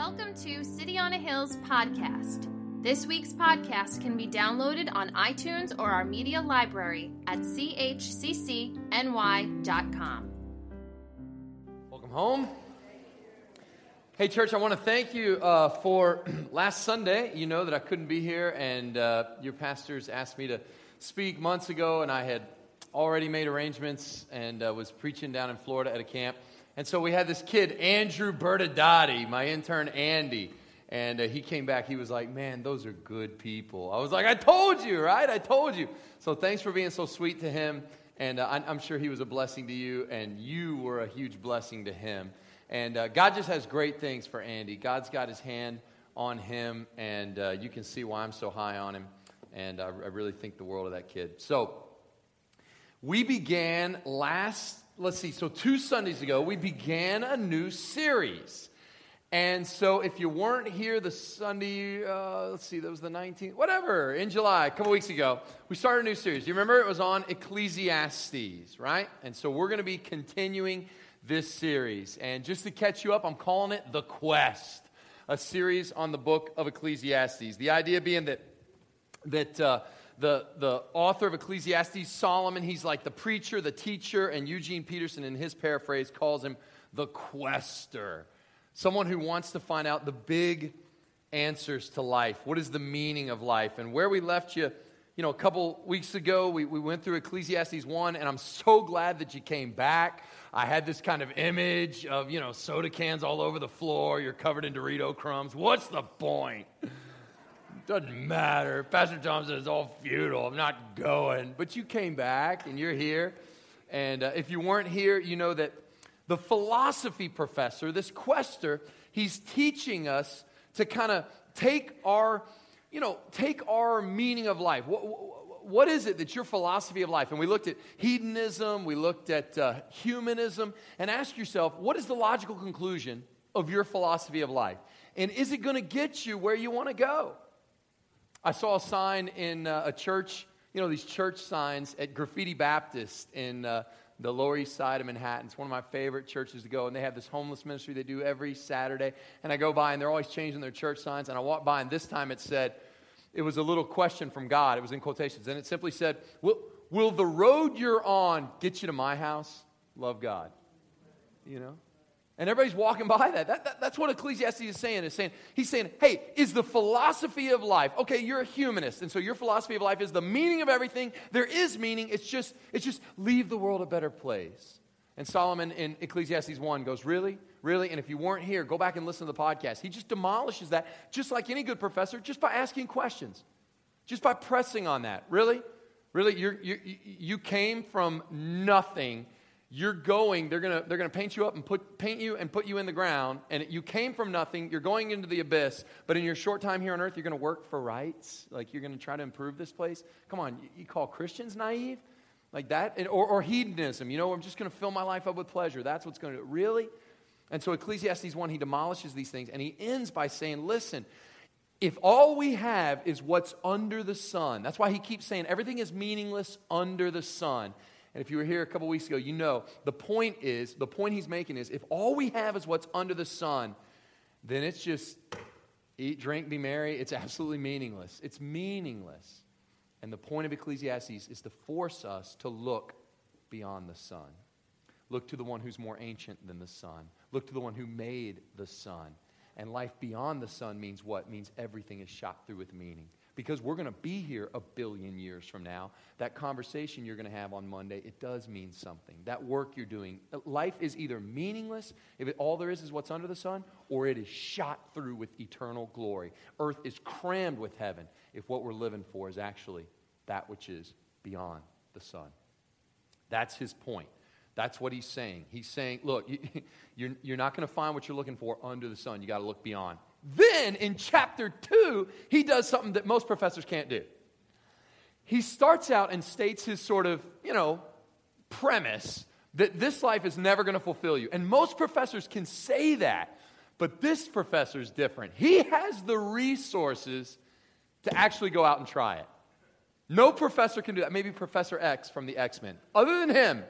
Welcome to City on a Hill's podcast. This week's podcast can be downloaded on iTunes or our media library at chccny.com. Welcome home. Hey, church, I want to thank you uh, for last Sunday. You know that I couldn't be here, and uh, your pastors asked me to speak months ago, and I had already made arrangements and uh, was preaching down in Florida at a camp. And so we had this kid, Andrew Bertadotti, my intern Andy. And uh, he came back. He was like, Man, those are good people. I was like, I told you, right? I told you. So thanks for being so sweet to him. And uh, I'm sure he was a blessing to you, and you were a huge blessing to him. And uh, God just has great things for Andy. God's got his hand on him, and uh, you can see why I'm so high on him. And I, I really think the world of that kid. So we began last let's see, so two Sundays ago, we began a new series. And so if you weren't here the Sunday, uh, let's see, that was the 19th, whatever, in July, a couple weeks ago, we started a new series. You remember? It was on Ecclesiastes, right? And so we're going to be continuing this series. And just to catch you up, I'm calling it The Quest, a series on the book of Ecclesiastes. The idea being that, that, uh, the, the author of Ecclesiastes, Solomon, he's like the preacher, the teacher, and Eugene Peterson, in his paraphrase, calls him the quester. Someone who wants to find out the big answers to life. What is the meaning of life? And where we left you, you know, a couple weeks ago, we, we went through Ecclesiastes 1, and I'm so glad that you came back. I had this kind of image of, you know, soda cans all over the floor, you're covered in Dorito crumbs. What's the point? Doesn't matter. Pastor Thompson it's all futile. I'm not going. But you came back and you're here. And uh, if you weren't here, you know that the philosophy professor, this quester, he's teaching us to kind of take our, you know, take our meaning of life. What, what is it that's your philosophy of life? And we looked at hedonism, we looked at uh, humanism, and ask yourself, what is the logical conclusion of your philosophy of life? And is it going to get you where you want to go? I saw a sign in uh, a church, you know, these church signs at Graffiti Baptist in uh, the Lower East Side of Manhattan. It's one of my favorite churches to go, and they have this homeless ministry they do every Saturday. And I go by, and they're always changing their church signs. And I walk by, and this time it said, it was a little question from God. It was in quotations, and it simply said, Will, will the road you're on get you to my house? Love God. You know? And everybody's walking by that. That, that. That's what Ecclesiastes is saying. Is saying he's saying, hey, is the philosophy of life okay? You're a humanist, and so your philosophy of life is the meaning of everything. There is meaning. It's just it's just leave the world a better place. And Solomon in Ecclesiastes one goes, really, really. And if you weren't here, go back and listen to the podcast. He just demolishes that, just like any good professor, just by asking questions, just by pressing on that. Really, really, you you you came from nothing you're going they're going to they're going to paint you up and put paint you and put you in the ground and you came from nothing you're going into the abyss but in your short time here on earth you're going to work for rights? Like you're going to try to improve this place? Come on you, call christians naive? Like that or, or hedonism you know i'm just going to fill my life up with pleasure that's what's going to really? And so ecclesiastes 1 he demolishes these things and he ends by saying listen if all we have is what's under the sun that's why he keeps saying everything is meaningless under the sun and if you were here a couple weeks ago, you know the point is, the point he's making is if all we have is what's under the sun, then it's just eat, drink, be merry. It's absolutely meaningless. It's meaningless. And the point of Ecclesiastes is to force us to look beyond the sun. Look to the one who's more ancient than the sun. Look to the one who made the sun. And life beyond the sun means what? Means everything is shot through with meaning because we're going to be here a billion years from now. That conversation you're going to have on Monday, it does mean something. That work you're doing, life is either meaningless, if it, all there is is what's under the sun, or it is shot through with eternal glory. Earth is crammed with heaven if what we're living for is actually that which is beyond the sun. That's his point. That's what he's saying. He's saying, look, you, are you're, you're not going to find what you're looking for under the sun. You got to look beyond. Then in chapter 2, he does something that most professors can't do. He starts out and states his sort of, you know, premise that this life is never going to fulfill you. And most professors can say that, but this professor is different. He has the resources to actually go out and try it. No professor can do that. Maybe Professor X from the X Men. Other than him,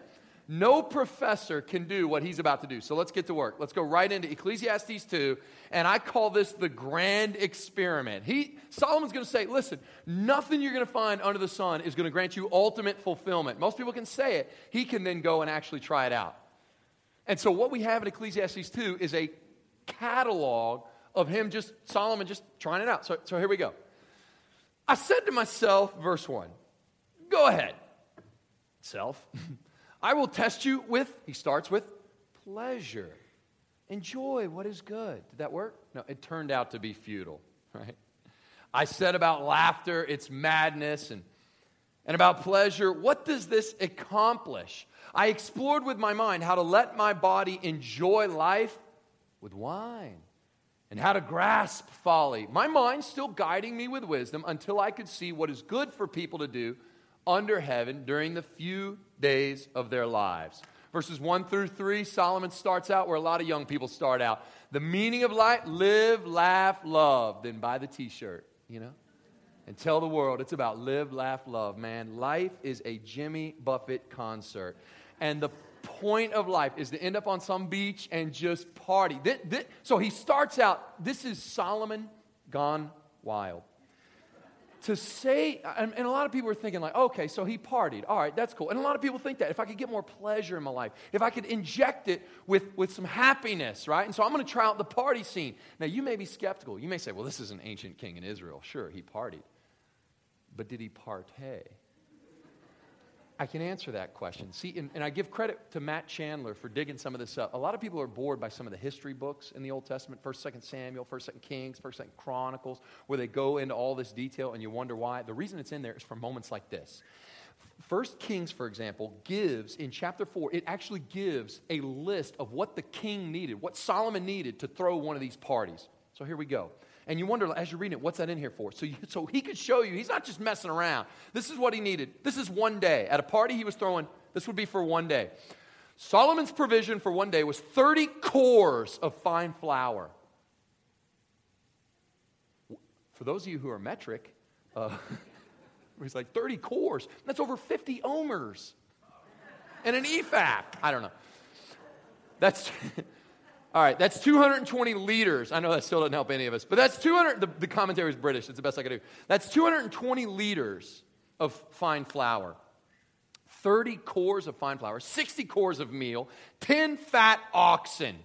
No professor can do what he's about to do. So let's get to work. Let's go right into Ecclesiastes 2, and I call this the grand experiment. He Solomon's going to say, "Listen, nothing you're going to find under the sun is going to grant you ultimate fulfillment." Most people can say it. He can then go and actually try it out. And so what we have in Ecclesiastes 2 is a catalog of him just Solomon just trying it out. So, so here we go. I said to myself, verse 1, go ahead, self. I will test you with, he starts with pleasure. Enjoy what is good. Did that work? No, it turned out to be futile, right? I said about laughter, it's madness, and, and about pleasure, what does this accomplish? I explored with my mind how to let my body enjoy life with wine and how to grasp folly. My mind still guiding me with wisdom until I could see what is good for people to do under heaven during the few days of their lives. Verses 1 through 3, Solomon starts out where a lot of young people start out. The meaning of life live, laugh, love. Then buy the t shirt, you know? And tell the world it's about live, laugh, love, man. Life is a Jimmy Buffett concert. And the point of life is to end up on some beach and just party. This, this, so he starts out, this is Solomon gone wild to say, and, and, a lot of people are thinking, like, okay, so he partied. All right, that's cool. And a lot of people think that if I could get more pleasure in my life, if I could inject it with, with some happiness, right? And so I'm going to try out the party scene. Now, you may be skeptical. You may say, well, this is an ancient king in Israel. Sure, he partied. But did he partay? I can answer that question. See, and, and, I give credit to Matt Chandler for digging some of this up. A lot of people are bored by some of the history books in the Old Testament, 1st, 2nd Samuel, 1st, 2nd Kings, 1st, 2nd Chronicles, where they go into all this detail and you wonder why. The reason it's in there is for moments like this. First Kings, for example, gives in chapter 4, it actually gives a list of what the king needed, what Solomon needed to throw one of these parties. So here we go. And you wonder, as you're reading it, what's that in here for? So, you, so he could show you, he's not just messing around. This is what he needed. This is one day. At a party he was throwing, this would be for one day. Solomon's provision for one day was 30 cors of fine flour. For those of you who are metric, uh, it's like 30 cors. That's over 50 omers. And an ephah. I don't know. That's All right, that's 220 liters. I know that still doesn't help any of us, but that's 200. The, the commentary is British. It's the best I can do. That's 220 liters of fine flour, 30 cors of fine flour, 60 cors of meal, 10 fat oxen.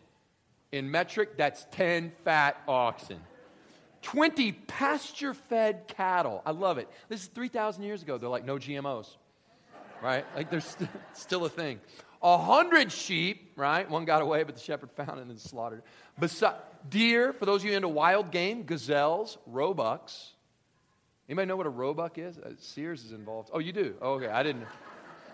In metric, that's 10 fat oxen. 20 pasture fed cattle. I love it. This is 3,000 years ago. They're like, no GMOs, right? Like, there's st- still a thing a hundred sheep, right? One got away, but the shepherd found it and slaughtered. Besi- deer, for those of you into wild game, gazelles, roebucks. Anybody know what a roebuck is? Uh, Sears is involved. Oh, you do? Oh, okay, I didn't.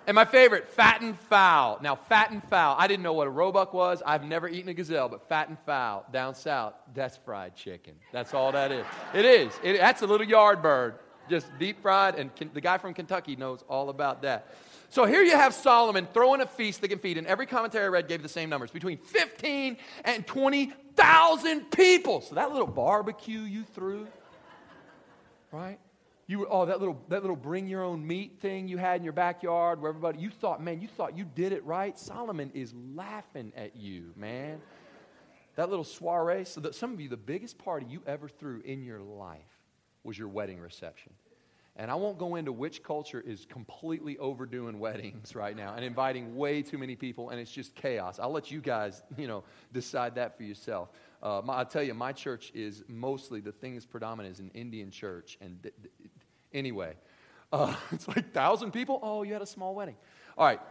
And my favorite, fattened fowl. Now, fattened fowl. I didn't know what a roebuck was. I've never eaten a gazelle, but fattened fowl down south, that's fried chicken. That's all that is. It is. It, that's a little yard bird, just deep fried. And the guy from Kentucky knows all about that. So here you have Solomon throwing a feast that can feed, and every commentary I read gave the same numbers between 15 and 20,000 people. So that little barbecue you threw, right? You were, oh, that little, that little bring your own meat thing you had in your backyard where everybody, you thought, man, you thought you did it right. Solomon is laughing at you, man. That little soiree. So that some of you, the biggest party you ever threw in your life was your wedding reception. And I won't go into which culture is completely overdoing weddings right now and inviting way too many people, and it's just chaos. I'll let you guys, you know, decide that for yourself. Uh, my, I'll tell you, my church is mostly the thing that's predominant is an Indian church. And th- th- anyway, uh, it's like thousand people. Oh, you had a small wedding. All right.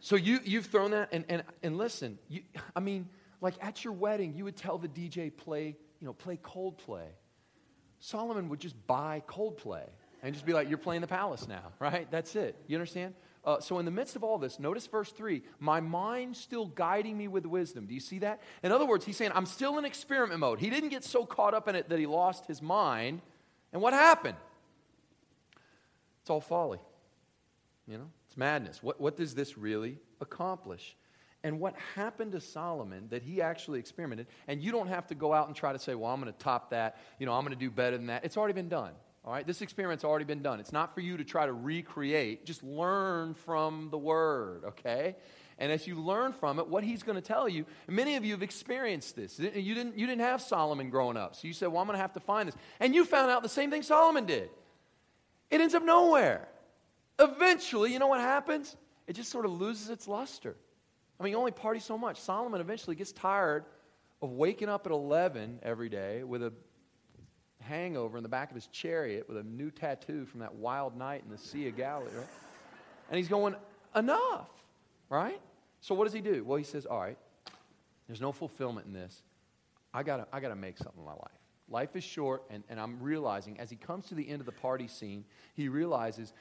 So you you've thrown that, and and and listen, you, I mean, like at your wedding, you would tell the DJ play, you know, play Coldplay Solomon would just buy Coldplay and just be like, You're playing the palace now, right? That's it. You understand? Uh, so, in the midst of all this, notice verse 3 my mind still guiding me with wisdom. Do you see that? In other words, he's saying, I'm still in experiment mode. He didn't get so caught up in it that he lost his mind. And what happened? It's all folly. You know, it's madness. What, what does this really accomplish? And what happened to Solomon that he actually experimented. And you don't have to go out and try to say, well, I'm going to top that. You know, I'm going to do better than that. It's already been done. All right, this experiment's already been done. It's not for you to try to recreate. Just learn from the word, okay? And as you learn from it, what he's going to tell you, many of you have experienced this. You didn't, you didn't have Solomon growing up. So you said, Well, I'm going to have to find this. And you found out the same thing Solomon did. It ends up nowhere. Eventually, you know what happens? It just sort of loses its luster. I mean, you only party so much. Solomon eventually gets tired of waking up at 11 every day with a hangover in the back of his chariot with a new tattoo from that wild night in the Sea of Galilee, right? And he's going, enough, right? So what does he do? Well, he says, all right, there's no fulfillment in this. I gotta, I gotta make something of my life. Life is short, and, and I'm realizing as he comes to the end of the party scene, he realizes,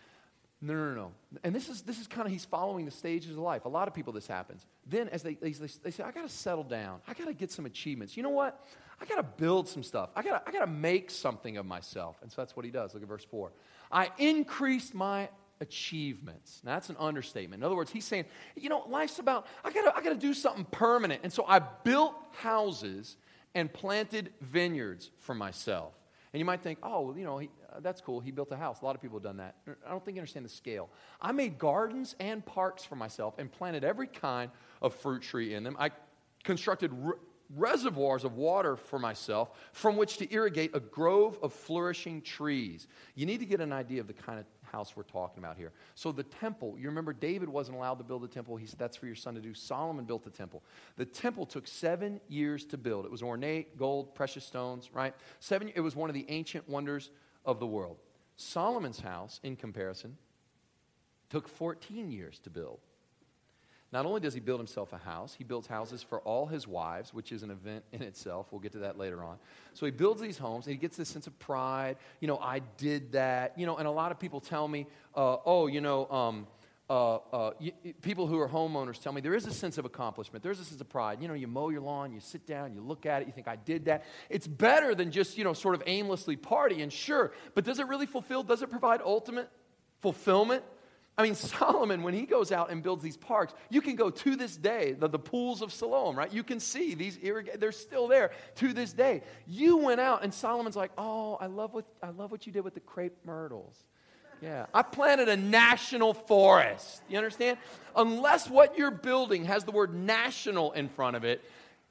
no, no, no. And this is, this is kind of, he's following the stages of life. A lot of people, this happens. Then, as they, they, they say, I got to settle down. I got to get some achievements. You know what? I got to build some stuff. I got I to make something of myself. And so that's what he does. Look at verse 4. I increased my achievements. Now, that's an understatement. In other words, he's saying, you know, life's about, I got I got to do something permanent. And so I built houses and planted vineyards for myself. And you might think, oh, you know, he, uh, that's cool. He built a house. A lot of people have done that. I don't think you understand the scale. I made gardens and parks for myself and planted every kind of fruit tree in them. I constructed reservoirs of water for myself from which to irrigate a grove of flourishing trees. You need to get an idea of the kind of house we're talking about here. So, the temple, you remember David wasn't allowed to build the temple. He said, That's for your son to do. Solomon built the temple. The temple took seven years to build. It was ornate, gold, precious stones, right? Seven, it was one of the ancient wonders of the world. Solomon's house, in comparison, took 14 years to build. Not only does he build himself a house, he builds houses for all his wives, which is an event in itself. We'll get to that later on. So he builds these homes and he gets this sense of pride. You know, I did that. You know, and a lot of people tell me, uh, oh, you know, um, uh, uh, y- people who are homeowners tell me there is a sense of accomplishment. There's a sense of pride. You know, you mow your lawn, you sit down, you look at it, you think, I did that. It's better than just, you know, sort of aimlessly partying, sure. But does it really fulfill? Does it provide ultimate fulfillment? I mean, Solomon, when he goes out and builds these parks, you can go to this day, the, the pools of Siloam, right? You can see these irrigated, they're still there to this day. You went out and Solomon's like, oh, I love what, I love what you did with the crepe myrtles. Yeah, I planted a national forest. You understand? Unless what you're building has the word national in front of it,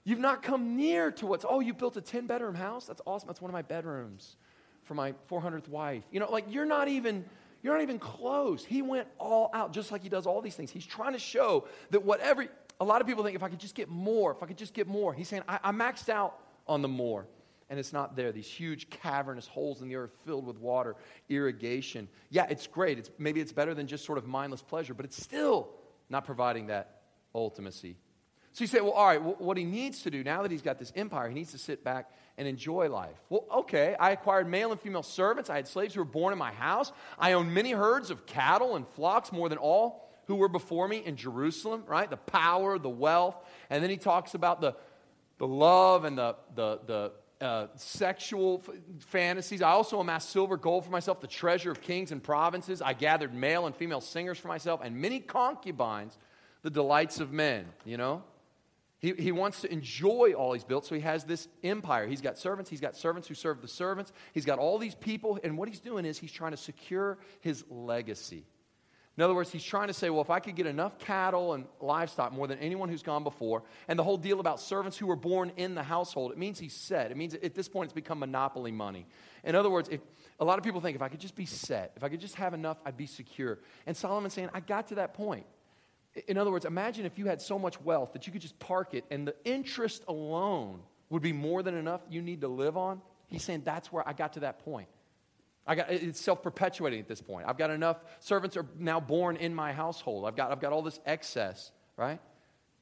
you've not come near to what's, oh, you built a 10 bedroom house? That's awesome. That's one of my bedrooms for my 400th wife. You know, like you're not even you're not even close. He went all out, just like he does all these things. He's trying to show that whatever, a lot of people think if I could just get more, if I could just get more. He's saying, I, I maxed out on the more. And it's not there. These huge cavernous holes in the earth filled with water, irrigation. Yeah, it's great. It's, maybe it's better than just sort of mindless pleasure, but it's still not providing that ultimacy. So you say, well, all right, what he needs to do now that he's got this empire, he needs to sit back and enjoy life. Well, okay, I acquired male and female servants. I had slaves who were born in my house. I owned many herds of cattle and flocks, more than all who were before me in Jerusalem, right? The power, the wealth. And then he talks about the, the love and the, the, the uh, sexual f- fantasies. I also amassed silver, gold for myself, the treasure of kings and provinces. I gathered male and female singers for myself, and many concubines, the delights of men, you know? He, he wants to enjoy all he's built, so he has this empire. He's got servants, he's got servants who serve the servants, he's got all these people, and what he's doing is he's trying to secure his legacy. In other words, he's trying to say, well, if I could get enough cattle and livestock more than anyone who's gone before, and the whole deal about servants who were born in the household, it means he's set. It means at this point it's become monopoly money. In other words, if, a lot of people think if I could just be set, if I could just have enough, I'd be secure. And Solomon's saying, I got to that point. In other words, imagine if you had so much wealth that you could just park it and the interest alone would be more than enough you need to live on. He's saying that's where I got to that point. I got, it's self perpetuating at this point. I've got enough servants are now born in my household. I've got, I've got all this excess, right?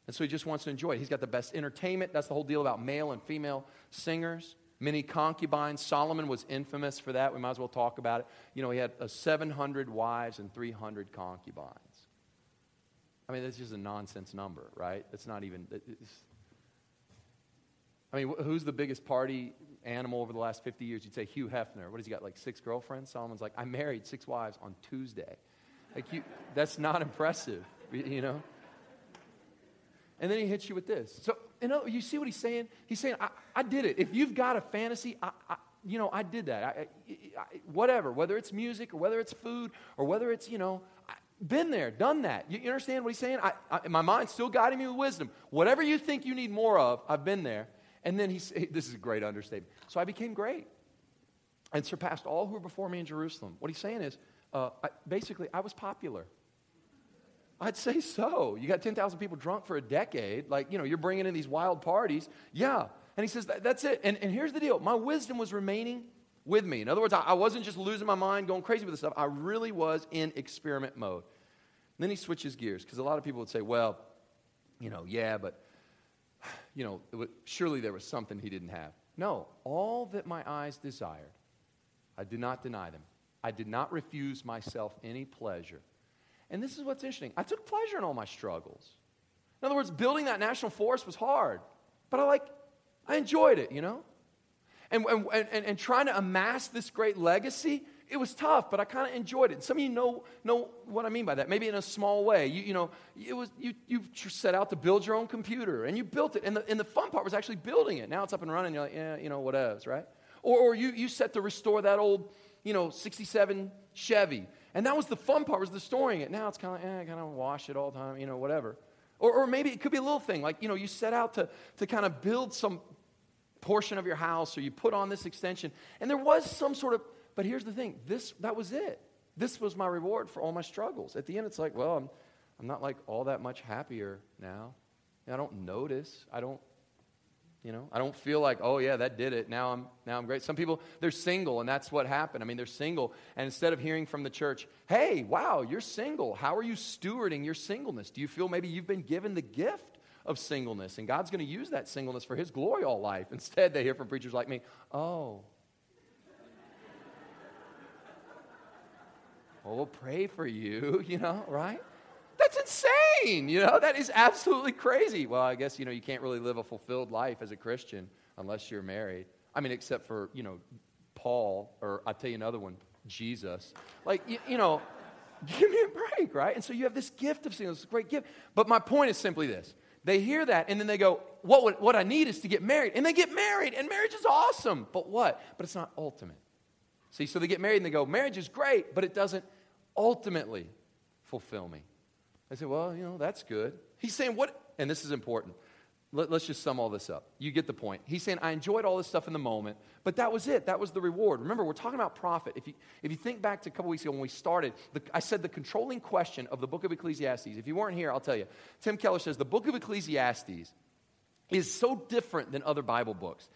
And so he just wants to enjoy it. He's got the best entertainment. That's the whole deal about male and female singers. Many concubines. Solomon was infamous for that. We might as well talk about it. You know, he had uh, 700 wives and 300 concubines. I mean, that's just a nonsense number, right? It's not even. I mean, who's the biggest party animal over the last 50 years? You'd say Hugh Hefner. What has he got, like six girlfriends? Solomon's like, I married six wives on Tuesday. Like, you, that's not impressive, you know? And then he hits you with this. So, you know, you see what he's saying? He's saying, I, I did it. If you've got a fantasy, I, I, you know, I did that. I, whatever, whether it's music or whether it's food or whether it's, you know, been there, done that. You, understand what he's saying? I, I, my mind's still guiding me with wisdom. Whatever you think you need more of, I've been there. And then he's, this is a great understatement. So I became great and surpassed all who were before me in Jerusalem. What he's saying is, uh, I, basically, I was popular. I'd say so. You got 10,000 people drunk for a decade. Like, you know, you're bringing in these wild parties. Yeah. And he says, that, that's it. And, and here's the deal my wisdom was remaining with me. In other words, I, I wasn't just losing my mind, going crazy with this stuff. I really was in experiment mode. And then he switches gears because a lot of people would say, well, you know, yeah, but, you know, was, surely there was something he didn't have. No, all that my eyes desired, I did not deny them. I did not refuse myself any pleasure. And this is what's interesting. I took pleasure in all my struggles. In other words, building that national forest was hard, but I like, I enjoyed it, you know? And, and, and, and trying to amass this great legacy, it was tough, but I kind of enjoyed it. Some of you know, know what I mean by that, maybe in a small way. You, you know, it was, you, you set out to build your own computer, and you built it. And the, and the fun part was actually building it. Now it's up and running, you're like, yeah, you know, what else, right? Or, or you, you set to restore that old, you know, 67 Chevy. And that was the fun part, was the storing it. Now it's kind of, eh, kind of wash it all the time, you know, whatever. Or, or maybe it could be a little thing, like, you know, you set out to, to kind of build some portion of your house or you put on this extension. And there was some sort of, but here's the thing this, that was it. This was my reward for all my struggles. At the end, it's like, well, I'm, I'm not like all that much happier now. I don't notice. I don't, you know, I don't feel like, oh yeah, that did it. Now I'm now I'm great. Some people they're single and that's what happened. I mean, they're single and instead of hearing from the church, "Hey, wow, you're single. How are you stewarding your singleness? Do you feel maybe you've been given the gift of singleness, and God's going to use that singleness for His glory all life. Instead, they hear from preachers like me, oh, well, we'll pray for you, you know, right? That's insane, you know, that is absolutely crazy. Well, I guess, you know, you can't really live a fulfilled life as a Christian unless you're married. I mean, except for, you know, Paul, or I'll tell you another one, Jesus. Like, you, you know, give me a break, right? And so you have this gift of singleness, it's a great gift. But my point is simply this they hear that and then they go, what, would, what I need is to get married. And they get married, and marriage is awesome. But what? But it's not ultimate. See, so they get married and they go, marriage is great, but it doesn't ultimately fulfill me. I say, well, you know, that's good. He's saying, what? And this is important. Let, us just sum all this up. You get the point. He's saying, I enjoyed all this stuff in the moment, but that was it. That was the reward. Remember, we're talking about profit. If you, if you think back to a couple weeks ago when we started, the, I said the controlling question of the book of Ecclesiastes. If you weren't here, I'll tell you. Tim Keller says the book of Ecclesiastes is so different than other Bible books.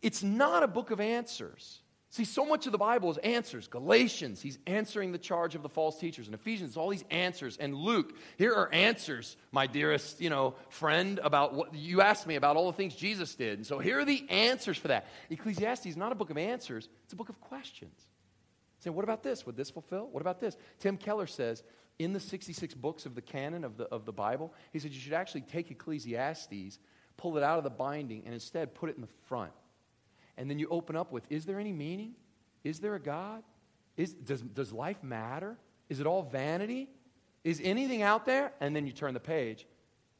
It's not a book of answers. See, so much of the Bible is answers. Galatians, he's answering the charge of the false teachers. And Ephesians, all these answers. And Luke, here are answers, my dearest, you know, friend, about what you asked me about all the things Jesus did. And so here are the answers for that. Ecclesiastes is not a book of answers, it's a book of questions. Saying, what about this? Would this fulfill? What about this? Tim Keller says, in the 66 books of the canon of the, of the Bible, he said you should actually take Ecclesiastes, pull it out of the binding, and instead put it in the front and then you open up with Is there any meaning? Is there a God? Is, does, does life matter? Is it all vanity? Is anything out there? And then you turn the page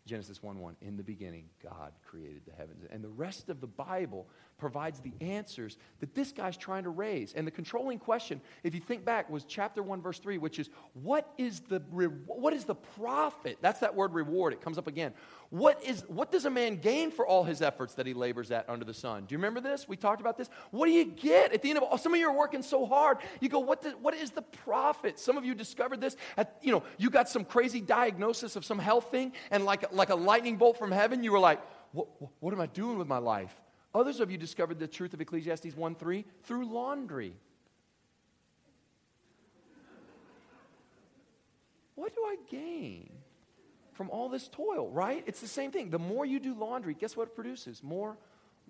Genesis 1 1. In the beginning, God created the heavens. And the rest of the Bible provides the answers that this guy's trying to raise. And the controlling question, if you think back, was chapter 1, verse 3, which is what is the, what is the profit? That's that word reward. It comes up again. What, is, what does a man gain for all his efforts that he labors at under the sun? Do you remember this? We talked about this. What do you get at the end of all? Some of you are working so hard. You go, what, the, what is the profit? Some of you discovered this. At, you know, you got some crazy diagnosis of some health thing, and like, like a lightning bolt from heaven, you were like, what, what am I doing with my life? Others of you discovered the truth of Ecclesiastes 1 3 through laundry. What do I gain from all this toil, right? It's the same thing. The more you do laundry, guess what it produces? More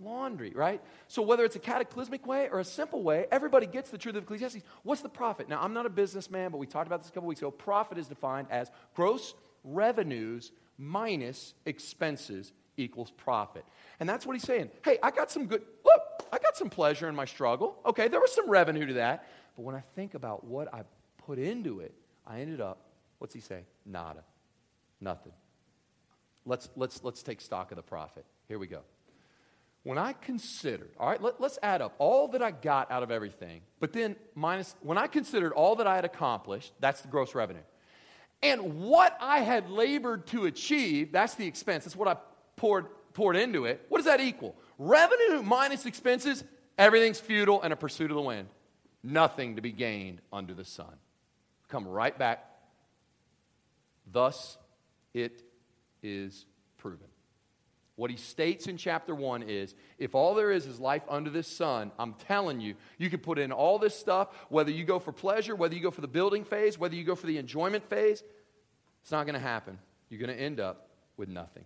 laundry, right? So whether it's a cataclysmic way or a simple way, everybody gets the truth of Ecclesiastes. What's the profit? Now, I'm not a businessman, but we talked about this a couple weeks ago. Profit is defined as gross revenues minus expenses equals profit. And that's what he's saying. Hey, I got some good, look, I got some pleasure in my struggle. Okay, there was some revenue to that. But when I think about what I put into it, I ended up, what's he say? Nada. Nothing. Let's, let's, let's take stock of the profit. Here we go. when I considered, all right, let, us add up all that I got out of everything, but then minus, when I considered all that I had accomplished, that's the gross revenue. And what I had labored to achieve, that's the expense, that's what I poured, poured into it. What does that equal? Revenue minus expenses, everything's futile and a pursuit of the wind. Nothing to be gained under the sun. Come right back. Thus it is proven. What he states in chapter 1 is if all there is is life under the sun, I'm telling you, you can put in all this stuff, whether you go for pleasure, whether you go for the building phase, whether you go for the enjoyment phase, it's not going to happen. You're going to end up with nothing.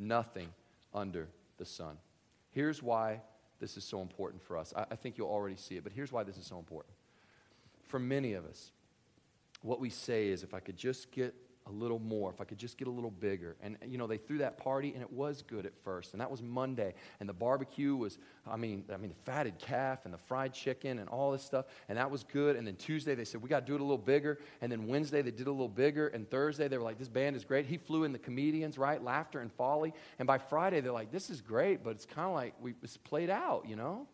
Nothing under the sun. Here's why this is so important for us. I, I think you'll already see it, but here's why this is so important. For many of us, what we say is if I could just get a little more, if I could just get a little bigger. And, you know, they threw that party, and it was good at first. And that was Monday. And the barbecue was, I mean, I mean, the fatted calf and the fried chicken and all this stuff. And that was good. And then Tuesday, they said, we got to do it a little bigger. And then Wednesday, they did a little bigger. And Thursday, they were like, this band is great. He flew in the comedians, right? Laughter and folly. And by Friday, they're like, this is great, but it's kind of like we, it's played out, you know?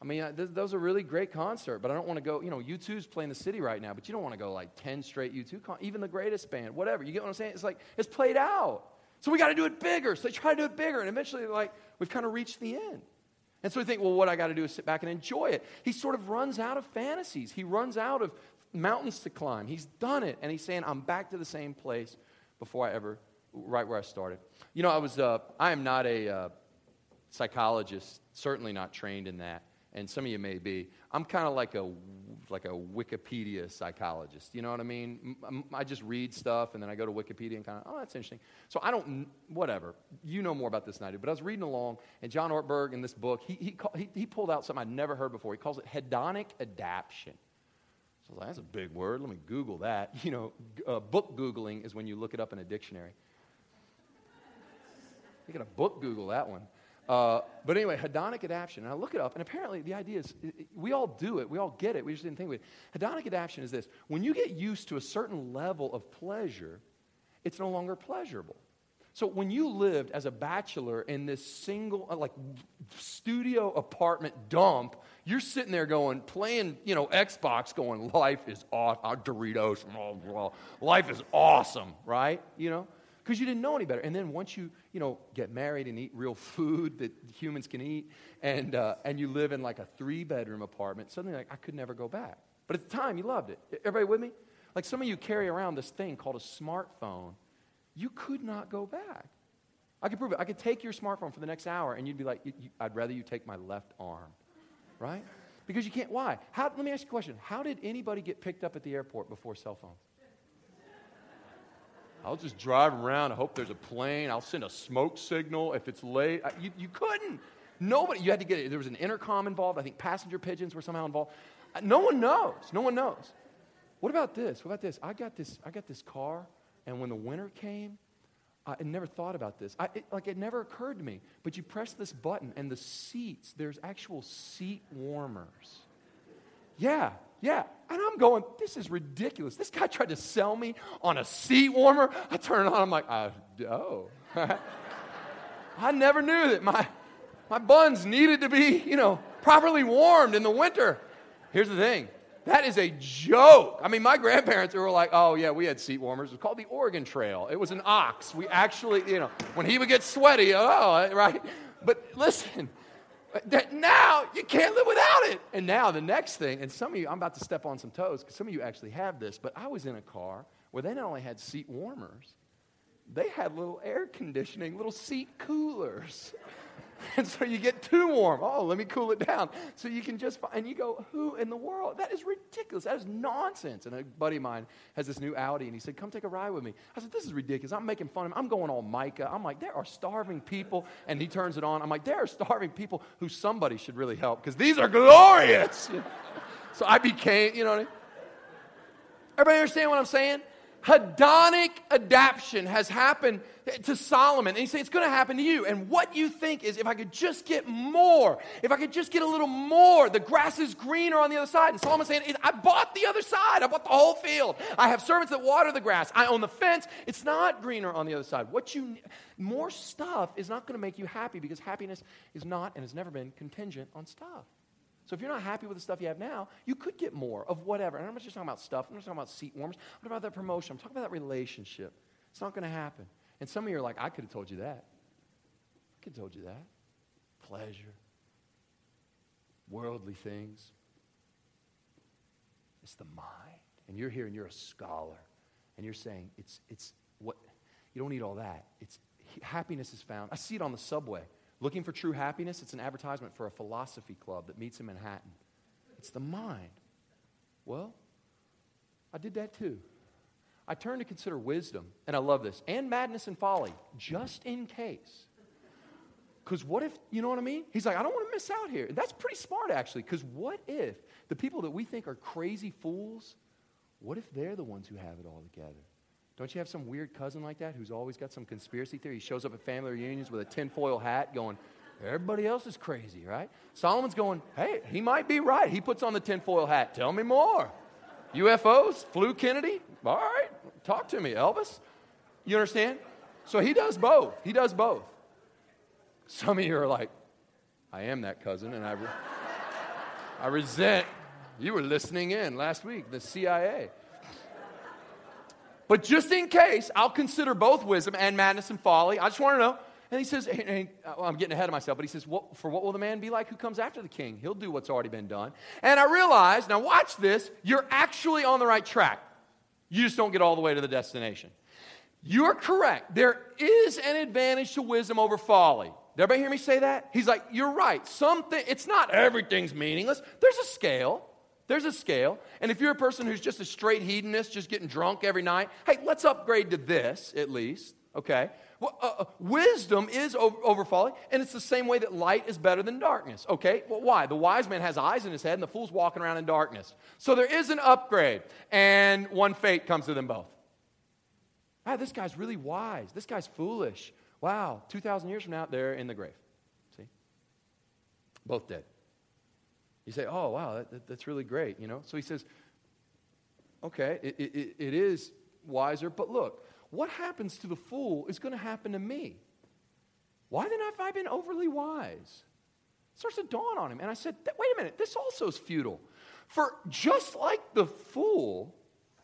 I mean, th- those are really great concert, but I don't want to go, you know, U2's playing the city right now, but you don't want to go like 10 straight U2, con- even the greatest band, whatever. You get what I'm saying? It's like, it's played out. So we got to do it bigger. So they try to do it bigger, and eventually, like, we've kind of reached the end. And so we think, well, what I got to do is sit back and enjoy it. He sort of runs out of fantasies. He runs out of mountains to climb. He's done it, and he's saying, I'm back to the same place before I ever, right where I started. You know, I was, uh, I am not a uh, psychologist, certainly not trained in that and some of you may be. I'm kind of like a like a Wikipedia psychologist. You know what I mean? I just read stuff and then I go to Wikipedia and kind of, oh, that's interesting. So I don't, whatever. You know more about this than I do. But I was reading along, and John Ortberg in this book, he, he, he, he pulled out something I'd never heard before. He calls it hedonic adaptation. So I was like, that's a big word. Let me Google that. You know, uh, book Googling is when you look it up in a dictionary. You got to book Google that one. Uh, but anyway, hedonic adaptation. And I look it up, and apparently the idea is we all do it. We all get it. We just didn't think of it. Hedonic adaptation is this when you get used to a certain level of pleasure, it's no longer pleasurable. So when you lived as a bachelor in this single, uh, like, studio apartment dump, you're sitting there going, playing, you know, Xbox, going, life is awesome. Uh, Doritos, life is awesome, right? You know? Because you didn't know any better. And then once you, you know, get married and eat real food that humans can eat, and, uh, and you live in like a three bedroom apartment, suddenly like, I could never go back. But at the time, you loved it. Everybody with me? Like some of you carry around this thing called a smartphone. You could not go back. I could prove it. I could take your smartphone for the next hour, and you'd be like, I'd rather you take my left arm, right? Because you can't. Why? How, let me ask you a question. How did anybody get picked up at the airport before cell phones? I'll just drive around. I hope there's a plane. I'll send a smoke signal if it's late. You, you couldn't. Nobody, you had to get it. There was an intercom involved. I think passenger pigeons were somehow involved. Uh, no one knows. No one knows. What about this? What about this? I got this, I got this car, and when the winter came, I never thought about this. I, it, like, it never occurred to me. But you press this button, and the seats, there's actual seat warmers. Yeah, yeah. And I'm going, this is ridiculous. This guy tried to sell me on a seat warmer. I turn it on, I'm like, uh, oh. I never knew that my, my buns needed to be, you know, properly warmed in the winter. Here's the thing that is a joke. I mean, my grandparents were like, oh, yeah, we had seat warmers. It was called the Oregon Trail. It was an ox. We actually, you know, when he would get sweaty, oh, right? But listen, that now you can't live without it. And now the next thing, and some of you, I'm about to step on some toes because some of you actually have this, but I was in a car where they not only had seat warmers, they had little air conditioning, little seat coolers. And so you get too warm. Oh, let me cool it down. So you can just, and you go, who in the world? That is ridiculous. That is nonsense. And a buddy of mine has this new Audi, and he said, come take a ride with me. I said, this is ridiculous. I'm making fun of him. I'm going all Micah. I'm like, there are starving people. And he turns it on. I'm like, there are starving people who somebody should really help because these are glorious. so I became, you know what I mean? Everybody understand what I'm saying? Hedonic adaptation has happened to Solomon. And he said, It's going to happen to you. And what you think is, if I could just get more, if I could just get a little more, the grass is greener on the other side. And Solomon's saying, I bought the other side. I bought the whole field. I have servants that water the grass. I own the fence. It's not greener on the other side. What you more stuff is not going to make you happy because happiness is not and has never been contingent on stuff. So if you're not happy with the stuff you have now, you could get more of whatever. And I'm not just talking about stuff. I'm not talking about seat warmers. I'm talking about that promotion. I'm talking about that relationship. It's not going to happen. And some of you are like, I could have told you that. I could have told you that. Pleasure, worldly things. It's the mind. And you're here and you're a scholar. And you're saying, it's, it's what, you don't need all that. It's happiness is found. I see it on the subway. Looking for true happiness, it's an advertisement for a philosophy club that meets in Manhattan. It's the mind. Well, I did that too. I turned to consider wisdom, and I love this, and madness and folly, just in case. Because what if, you know what I mean? He's like, I don't want to miss out here. That's pretty smart, actually, because what if the people that we think are crazy fools, what if they're the ones who have it all together? Don't you have some weird cousin like that who's always got some conspiracy theory? He shows up at family reunions with a tinfoil hat going, Everybody else is crazy, right? Solomon's going, Hey, he might be right. He puts on the tinfoil hat. Tell me more. UFOs? Flew Kennedy? All right, talk to me, Elvis. You understand? So he does both. He does both. Some of you are like, I am that cousin, and I, re- I resent. You were listening in last week, the CIA. But just in case, I'll consider both wisdom and madness and folly. I just want to know. And he says, and well, uh, I'm getting ahead of myself, but he says, what, For what will the man be like who comes after the king? He'll do what's already been done. And I realize, now watch this, you're actually on the right track. You just don't get all the way to the destination. You're correct. There is an advantage to wisdom over folly. Did everybody hear me say that? He's like, You're right. Something, it's not everything's meaningless. There's a scale. There's a scale. And if you're a person who's just a straight hedonist, just getting drunk every night, hey, let's upgrade to this at least, okay? Well, uh, uh, wisdom is over, over, folly, and it's the same way that light is better than darkness, okay? Well, why? The wise man has eyes in his head, and the fool's walking around in darkness. So there is an upgrade, and one fate comes to them both. Ah, this guy's really wise. This guy's foolish. Wow, 2,000 years from now, they're in the grave. See? Both dead. You say, oh, wow, that, that, that's really great, you know? So he says, okay, it, it, it is wiser, but look, what happens to the fool is going to happen to me. Why then have I been overly wise? It starts to dawn on him. And I said, wait a minute, this also is futile. For just like the fool,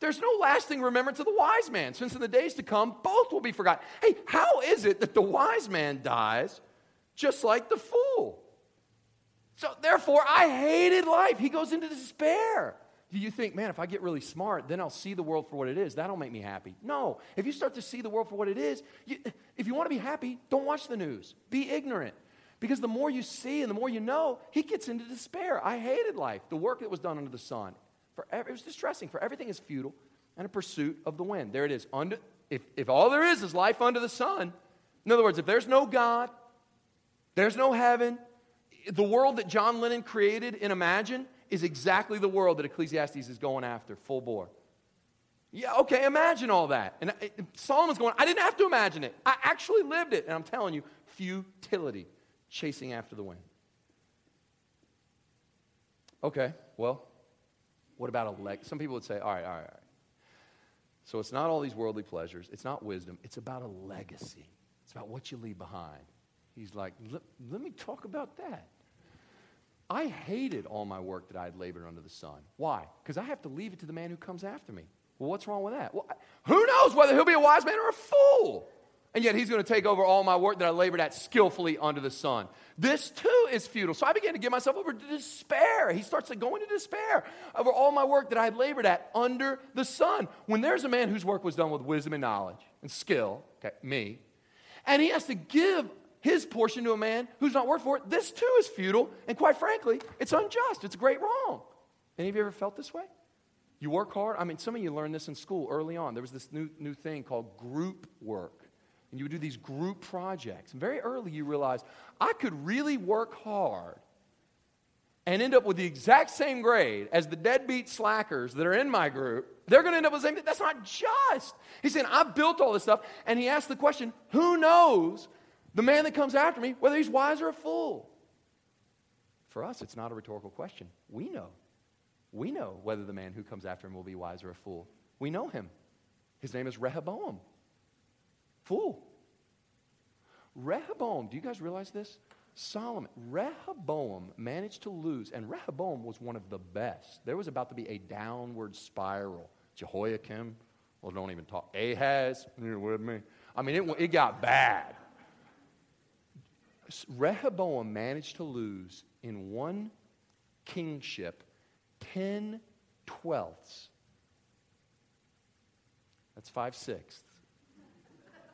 there's no lasting remembrance of the wise man, since in the days to come, both will be forgotten. Hey, how is it that the wise man dies just like the fool? So therefore, I hated life. He goes into despair. Do you think, man, if I get really smart, then I'll see the world for what it is? That'll make me happy. No. If you start to see the world for what it is, you, if you want to be happy, don't watch the news. Be ignorant. Because the more you see and the more you know, he gets into despair. I hated life, the work that was done under the sun. For every, it was distressing, for everything is futile and a pursuit of the wind. There it is. Under, if, if all there is is life under the sun, in other words, if there's no God, there's no heaven, the world that John Lennon created in Imagine is exactly the world that Ecclesiastes is going after, full bore. Yeah, okay, imagine all that. And Solomon's going, I didn't have to imagine it. I actually lived it. And I'm telling you, futility, chasing after the wind. Okay, well, what about a leg? Some people would say, all right, all right, all right. So it's not all these worldly pleasures, it's not wisdom, it's about a legacy. It's about what you leave behind. He's like, let me talk about that. I hated all my work that I had labored under the sun. Why? Because I have to leave it to the man who comes after me. Well, what's wrong with that? Well, who knows whether he'll be a wise man or a fool? And yet he's going to take over all my work that I labored at skillfully under the sun. This too is futile. So I began to give myself over to despair. He starts to go into despair over all my work that I had labored at under the sun. When there's a man whose work was done with wisdom and knowledge and skill, okay, me, and he has to give his portion to a man who's not worth for it, this too is futile. And quite frankly, it's unjust. It's a great wrong. Any of you ever felt this way? You work hard. I mean, some of you learned this in school early on. There was this new, new thing called group work. And you would do these group projects. And very early you realize I could really work hard and end up with the exact same grade as the deadbeat slackers that are in my group, they're going to end up with the same. That's not just. He's saying, I've built all this stuff. And he asked the question, who knows the man that comes after me, whether he's wise or a fool? For us, it's not a rhetorical question. We know. We know whether the man who comes after him will be wise or a fool. We know him. His name is Rehoboam. Fool. Rehoboam, do you guys realize this? Solomon, Rehoboam managed to lose, and Rehoboam was one of the best. There was about to be a downward spiral. Jehoiakim, well, don't even talk. Ahaz, you with me? I mean, it, it got bad. Rehoboam managed to lose in one kingship 10 twelfths. That's five sixths.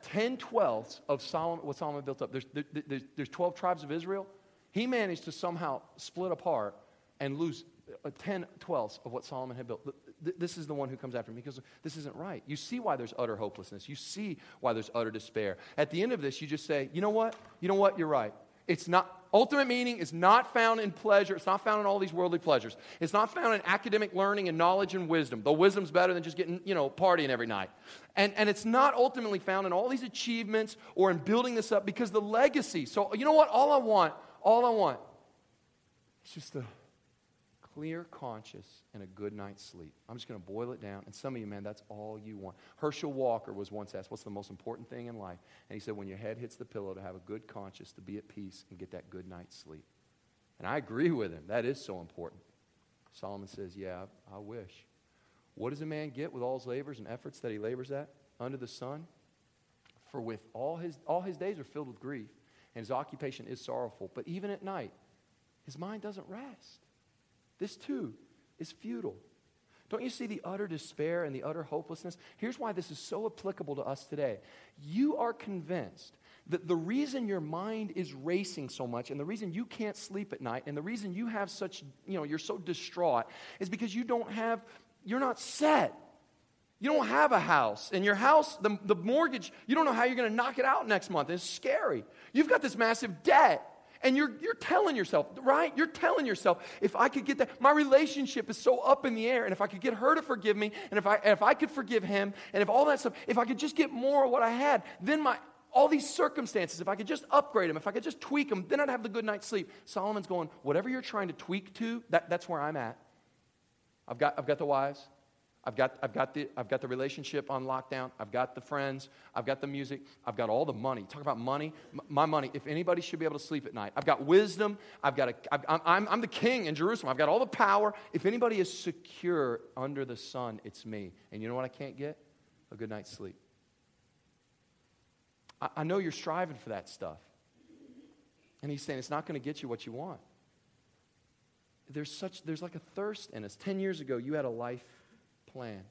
10 twelfths of Solomon, what Solomon built up. There's, there, there's 12 tribes of Israel. He managed to somehow split apart and lose uh, 10 twelfths of what Solomon had built. This is the one who comes after me because this isn't right. You see why there's utter hopelessness. You see why there's utter despair. At the end of this, you just say, you know what? You know what? You're right. It's not, ultimate meaning is not found in pleasure. It's not found in all these worldly pleasures. It's not found in academic learning and knowledge and wisdom, though wisdom's better than just getting, you know, partying every night. And, and it's not ultimately found in all these achievements or in building this up because the legacy. So, you know what? All I want, all I want, it's just a clear conscience and a good night's sleep. I'm just going to boil it down. And some of you, man, that's all you want. Herschel Walker was once asked, What's the most important thing in life? And he said, When your head hits the pillow, to have a good conscience, to be at peace, and get that good night's sleep. And I agree with him. That is so important. Solomon says, Yeah, I, wish. What does a man get with all his labors and efforts that he labors at under the sun? For with all his, all his days are filled with grief, and his occupation is sorrowful. But even at night, his mind doesn't rest. This too is futile. Don't you see the utter despair and the utter hopelessness? Here's why this is so applicable to us today. You are convinced that the reason your mind is racing so much and the reason you can't sleep at night and the reason you have such, you know, you're so distraught is because you don't have, you're not set. You don't have a house. And your house, the, the mortgage, you don't know how you're going to knock it out next month. It's scary. You've got this massive debt. And you're, you're telling yourself, right? You're telling yourself, if I could get that, my relationship is so up in the air, and if I could get her to forgive me, and if I, if I could forgive him, and if all that stuff, if I could just get more of what I had, then my, all these circumstances, if I could just upgrade them, if I could just tweak them, then I'd have the good night's sleep. Solomon's going, whatever you're trying to tweak to, that, that's where I'm at. I've got, I've got the wives. I've got, I've, got the, I've got the relationship on lockdown. I've got the friends. I've got the music. I've got all the money. Talk about money. M- my money, if anybody should be able to sleep at night. I've got wisdom. I've got a, I've, I'm, I'm the king in Jerusalem. I've got all the power. If anybody is secure under the sun, it's me. And you know what I can't get? A good night's sleep. I, I know you're striving for that stuff. And he's saying it's not going to get you what you want. There's such, there's like a thirst in us. Ten years ago, you had a life plan.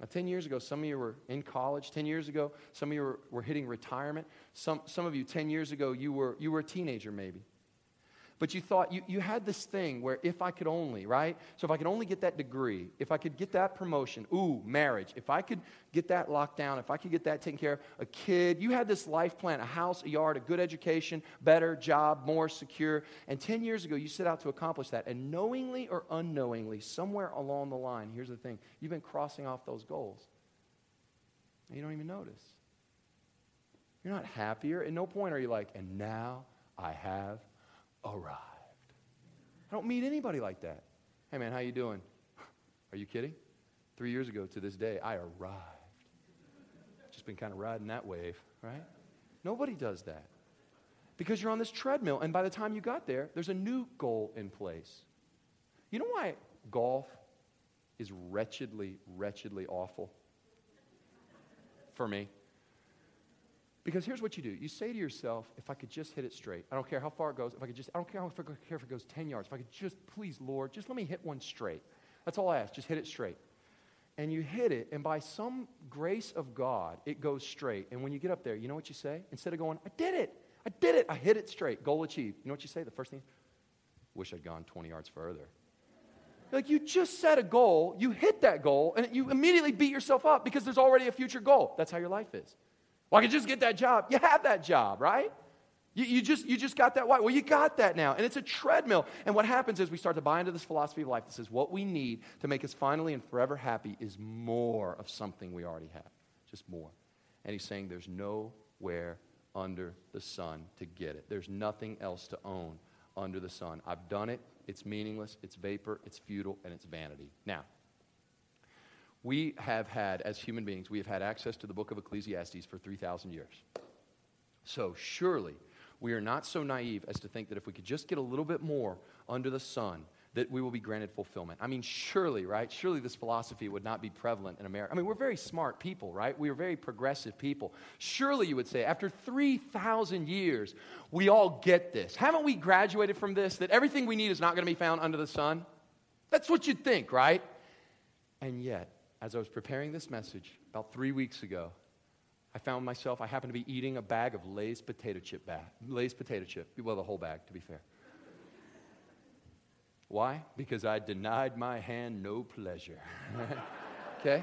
Now, 10 years ago, some of you were in college. 10 years ago, some of you were, were hitting retirement. Some, some of you, 10 years ago, you were, you were a teenager maybe. But you thought, you, you had this thing where if I could only, right? So if I could only get that degree, if I could get that promotion, ooh, marriage, if I could get that locked down, if I could get that taken care of, a kid, you had this life plan, a house, a yard, a good education, better job, more secure. And 10 years ago, you set out to accomplish that. And knowingly or unknowingly, somewhere along the line, here's the thing you've been crossing off those goals. And you don't even notice. You're not happier. At no point are you like, and now I have arrived. I don't meet anybody like that. Hey man, how you doing? Are you kidding? Three years ago to this day, I arrived. Just been kind of riding that wave, right? Nobody does that. Because you're on this treadmill, and by the time you got there, there's a new goal in place. You know why golf is wretchedly, wretchedly awful? For me. Because here's what you do you say to yourself, if I could just hit it straight, I don't care how far it goes, if I could just, I don't care, care if it goes 10 yards, if I could just, please, Lord, just let me hit one straight. That's all I ask, just hit it straight. And you hit it, and by some grace of God, it goes straight. And when you get up there, you know what you say? Instead of going, I did it, I did it, I hit it straight, goal achieved. You know what you say? The first thing, wish I'd gone 20 yards further. Like you just set a goal, you hit that goal, and you immediately beat yourself up because there's already a future goal. That's how your life is. Well, I could just get that job. You have that job, right? You, you, just, you just got that. Why? Well, you got that now. And it's a treadmill. And what happens is we start to buy into this philosophy of life that says what we need to make us finally and forever happy is more of something we already have. Just more. And he's saying there's nowhere under the sun to get it. There's nothing else to own under the sun. I've done it. It's meaningless. It's vapor. It's futile. And it's vanity. Now, we have had, as human beings, we have had access to the book of Ecclesiastes for 3,000 years. So surely we are not so naive as to think that if we could just get a little bit more under the sun, that we will be granted fulfillment. I mean, surely, right? Surely this philosophy would not be prevalent in America. I mean, we're very smart people, right? We are very progressive people. Surely you would say, after 3,000 years, we all get this. Haven't we graduated from this? That everything we need is not going to be found under the sun? That's what you'd think, right? And yet, as I was preparing this message about three weeks ago, I found myself, I happened to be eating a bag of Lay's potato chip bag, Lay's potato chip. Well, the whole bag, to be fair. Why? Because I denied my hand no pleasure. okay?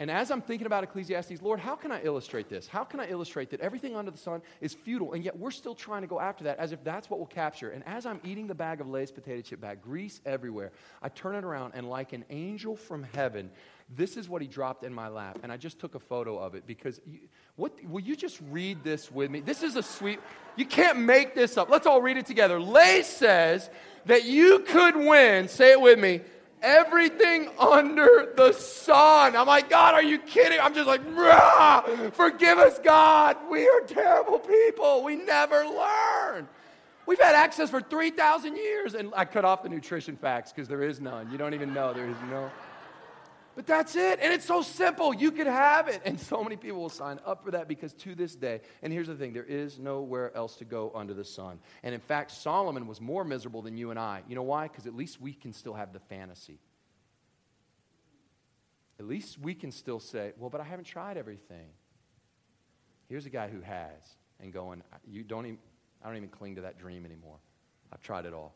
And as I'm thinking about Ecclesiastes, Lord, how can I illustrate this? How can I illustrate that everything under the sun is futile, and yet we're still trying to go after that as if that's what will capture? And as I'm eating the bag of Lay's potato chip bag, grease everywhere, I turn it around, and like an angel from heaven, this is what he dropped in my lap. And I just took a photo of it because, you, what, will you just read this with me? This is a sweet, you can't make this up. Let's all read it together. Lay says that you could win, say it with me, everything under the sun. I'm like, God, are you kidding? I'm just like, forgive us, God. We are terrible people. We never learn. We've had access for 3,000 years. And I cut off the nutrition facts because there is none. You don't even know. There is no. But that's it. And it's so simple. You could have it. And so many people will sign up for that because to this day, and here's the thing there is nowhere else to go under the sun. And in fact, Solomon was more miserable than you and I. You know why? Because at least we can still have the fantasy. At least we can still say, well, but I haven't tried everything. Here's a guy who has, and going, you don't even, I don't even cling to that dream anymore. I've tried it all,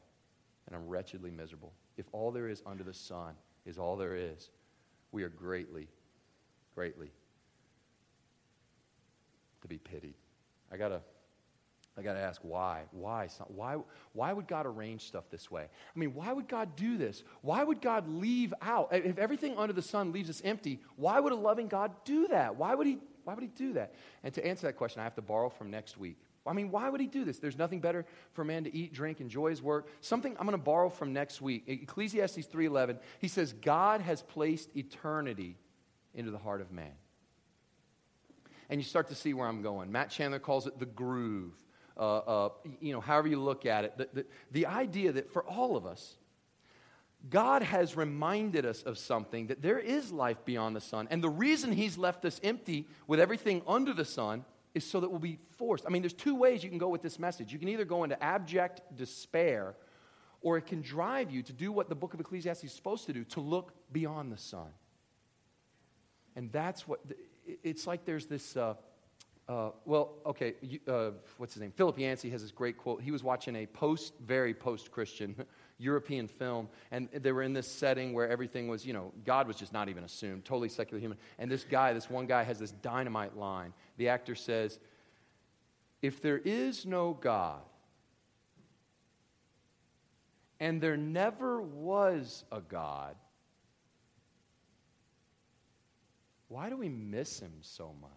and I'm wretchedly miserable. If all there is under the sun is all there is, we are greatly, greatly to be pitied. I gotta, I gotta ask why? Why? Why? Why would God arrange stuff this way? I mean, why would God do this? Why would God leave out? If everything under the sun leaves us empty, why would a loving God do that? Why would He? Why would He do that? And to answer that question, I have to borrow from next week. I mean, why would he do this? There's nothing better for a man to eat, drink, enjoy his work. Something I'm going to borrow from next week. Ecclesiastes 3:11. He says, "God has placed eternity into the heart of man." And you start to see where I'm going. Matt Chandler calls it the groove. Uh, uh, you know, however you look at it, the, the, the idea that for all of us, God has reminded us of something that there is life beyond the sun. And the reason He's left us empty with everything under the sun is so that we'll be forced. I mean, there's two ways you can go with this message. You can either go into abject despair, or it can drive you to do what the book of Ecclesiastes is supposed to do to look beyond the sun. And that's what, it's like there's this. Uh, uh, well, okay, uh, what's his name? Philip Yancey has this great quote. He was watching a post, very post Christian European film, and they were in this setting where everything was, you know, God was just not even assumed, totally secular human. And this guy, this one guy, has this dynamite line. The actor says, If there is no God, and there never was a God, why do we miss him so much?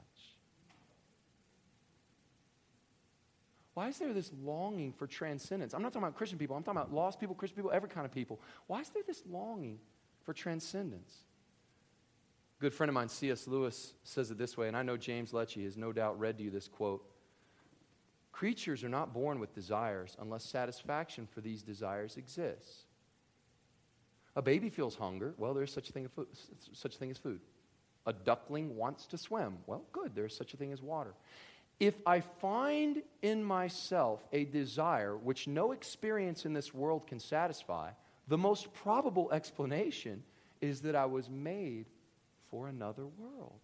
Why is there this longing for transcendence? I'm not talking about Christian people, I'm talking about lost people, Christian people, every kind of people. Why is there this longing for transcendence? A good friend of mine, C.S. Lewis, says it this way, and I know James Lecce has no doubt read to you this quote. Creatures are not born with desires unless satisfaction for these desires exists. A baby feels hunger. Well, there's such a thing, such a thing as food. A duckling wants to swim. Well, good, there's such a thing as water. If I find in myself a desire which no experience in this world can satisfy, the most probable explanation is that I was made for another world.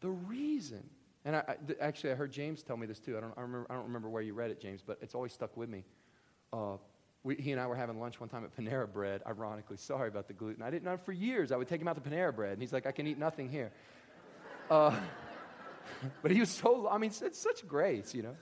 The reason, and I, I, actually, I heard James tell me this too. I don't, I, remember, I don't remember where you read it, James, but it's always stuck with me. Uh, we, he and I were having lunch one time at Panera Bread, ironically. Sorry about the gluten. I didn't know for years. I would take him out to Panera Bread, and he's like, I can eat nothing here. Uh, but he was so, I mean, it's such grace, you know.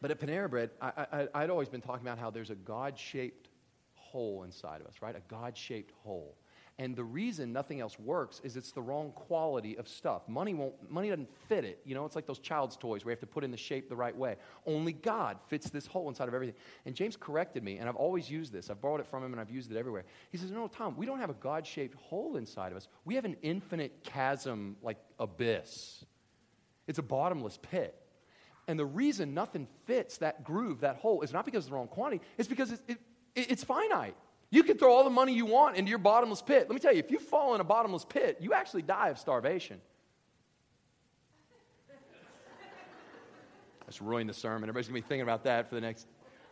But at Panera Bread, I, I, I'd always been talking about how there's a God shaped hole inside of us, right? A God shaped hole. And the reason nothing else works is it's the wrong quality of stuff. Money won't money doesn't fit it. You know, it's like those child's toys where you have to put in the shape the right way. Only God fits this hole inside of everything. And James corrected me, and I've always used this. I've borrowed it from him and I've used it everywhere. He says, No, Tom, we don't have a God-shaped hole inside of us. We have an infinite chasm like abyss. It's a bottomless pit. And the reason nothing fits that groove, that hole, is not because of the wrong quantity, it's because it's, it, it's finite. You can throw all the money you want into your bottomless pit. Let me tell you, if you fall in a bottomless pit, you actually die of starvation. Let's ruin the sermon. Everybody's going to be thinking about that for the next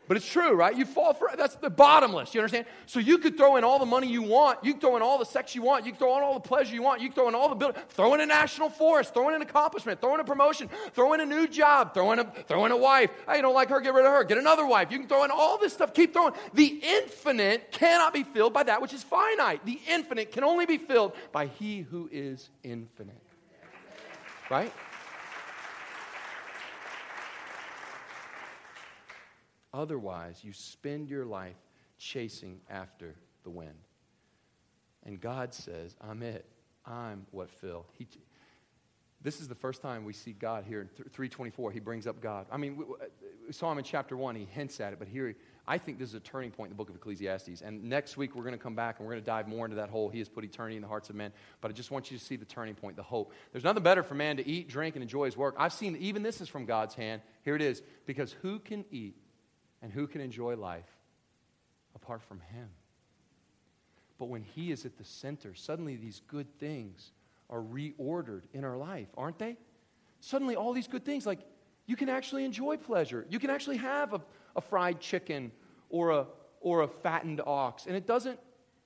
but it's true, right? You fall for that's the bottomless. You understand? So you could throw in all the money you want, you throw in all the sex you want, you throw in all the pleasure you want, you throw in all the build, throw in a national forest, throw in an accomplishment, throw in a promotion, throw in a new job, throw in a throw in a wife. Hey, you don't like her, get rid of her, get another wife. You can throw in all this stuff, keep throwing. The infinite cannot be filled by that which is finite. The infinite can only be filled by he who is infinite. Right? Otherwise, you spend your life chasing after the wind. And God says, I'm it. I'm what Phil. He, this is the first time we see God here in 324. He brings up God. I mean, we, uh, we, saw him in chapter 1. He hints at it, but here, I think this is a turning point in the book of Ecclesiastes. And next week, we're going to come back and we're going to dive more into that hole. He has put eternity in the hearts of men. But I just want you to see the turning point, the hope. There's nothing better for man to eat, drink, and enjoy his work. I've seen even this is from God's hand. Here it is. Because who can eat and who can enjoy life apart from Him? But when He is at the center, suddenly these good things are reordered in our life, aren't they? Suddenly, all these good things, like you can actually enjoy pleasure. You can actually have a, a fried chicken or a, or a fattened ox. And it doesn't,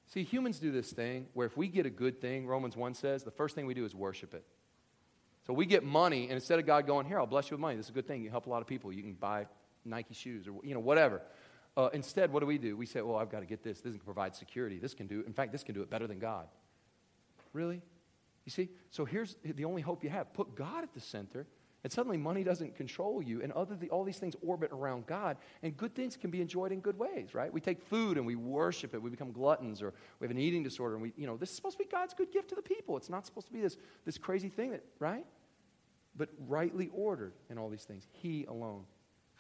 see, humans do this thing where if we get a good thing, Romans 1 says, the first thing we do is worship it. So we get money, and instead of God going, Here, I'll bless you with money, this is a good thing. You help a lot of people. You can buy Nike shoes or, you know, whatever. Uh, instead, what do we do? We say, well, I've got to get this. This can provide security. This can do, in fact, this can do it better than God. Really? You see? So here's the only hope you have. Put God at the center, and suddenly money doesn't control you, and other the, all these things orbit around God, and good things can be enjoyed in good ways, right? We take food and we worship it. We become gluttons, or we have an eating disorder, and we, you know, this is supposed to be God's good gift to the people. It's not supposed to be this, this crazy thing that, right? But rightly ordered in all these things. He alone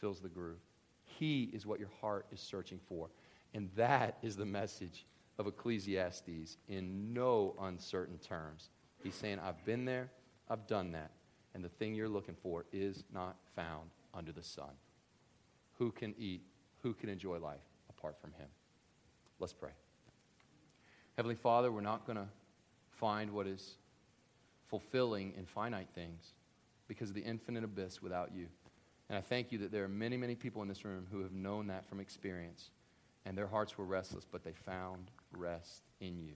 fills the groove. He is what your heart is searching for. And that is the message of Ecclesiastes in no uncertain terms. He's saying, I've been there, I've done that, and the thing you're looking for is not found under the sun. Who can eat? Who can enjoy life apart from Him? Let's pray. Heavenly Father, we're not going to find what is fulfilling in finite things because of the infinite abyss without you. And I thank you that there are many, many people in this room who have known that from experience. And their hearts were restless, but they found rest in you.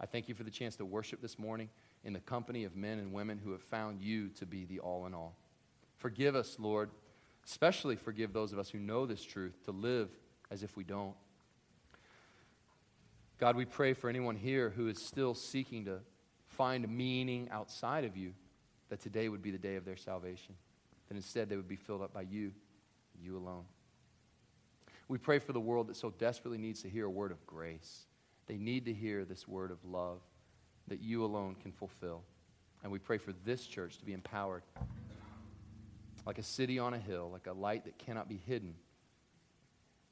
I thank you for the chance to worship this morning in the company of men and women who have found you to be the all in all. Forgive us, Lord. Especially forgive those of us who know this truth to live as if we don't. God, we pray for anyone here who is still seeking to find meaning outside of you, that today would be the day of their salvation that instead they would be filled up by you, you alone. We pray for the world that so desperately needs to hear a word of grace. They need to hear this word of love that you alone can fulfill. And we pray for this church to be empowered like a city on a hill, like a light that cannot be hidden,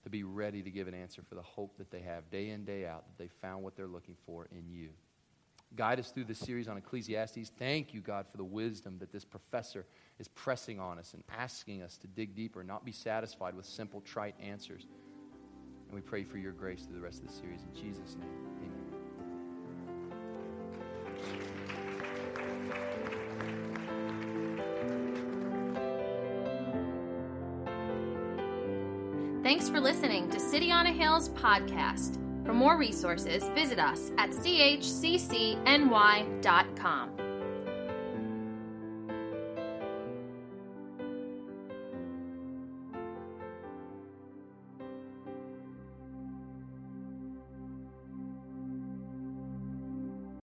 to be ready to give an answer for the hope that they have day in, day out, that they found what they're looking for in you. Guide us through this series on Ecclesiastes. Thank you, God, for the wisdom that this professor is pressing on us and asking us to dig deeper, not be satisfied with simple, trite answers. And we pray for your grace through the rest of the series. In Jesus' name, amen. Thanks for listening to City on a Hill's podcast. For more resources, visit us at chccny.com.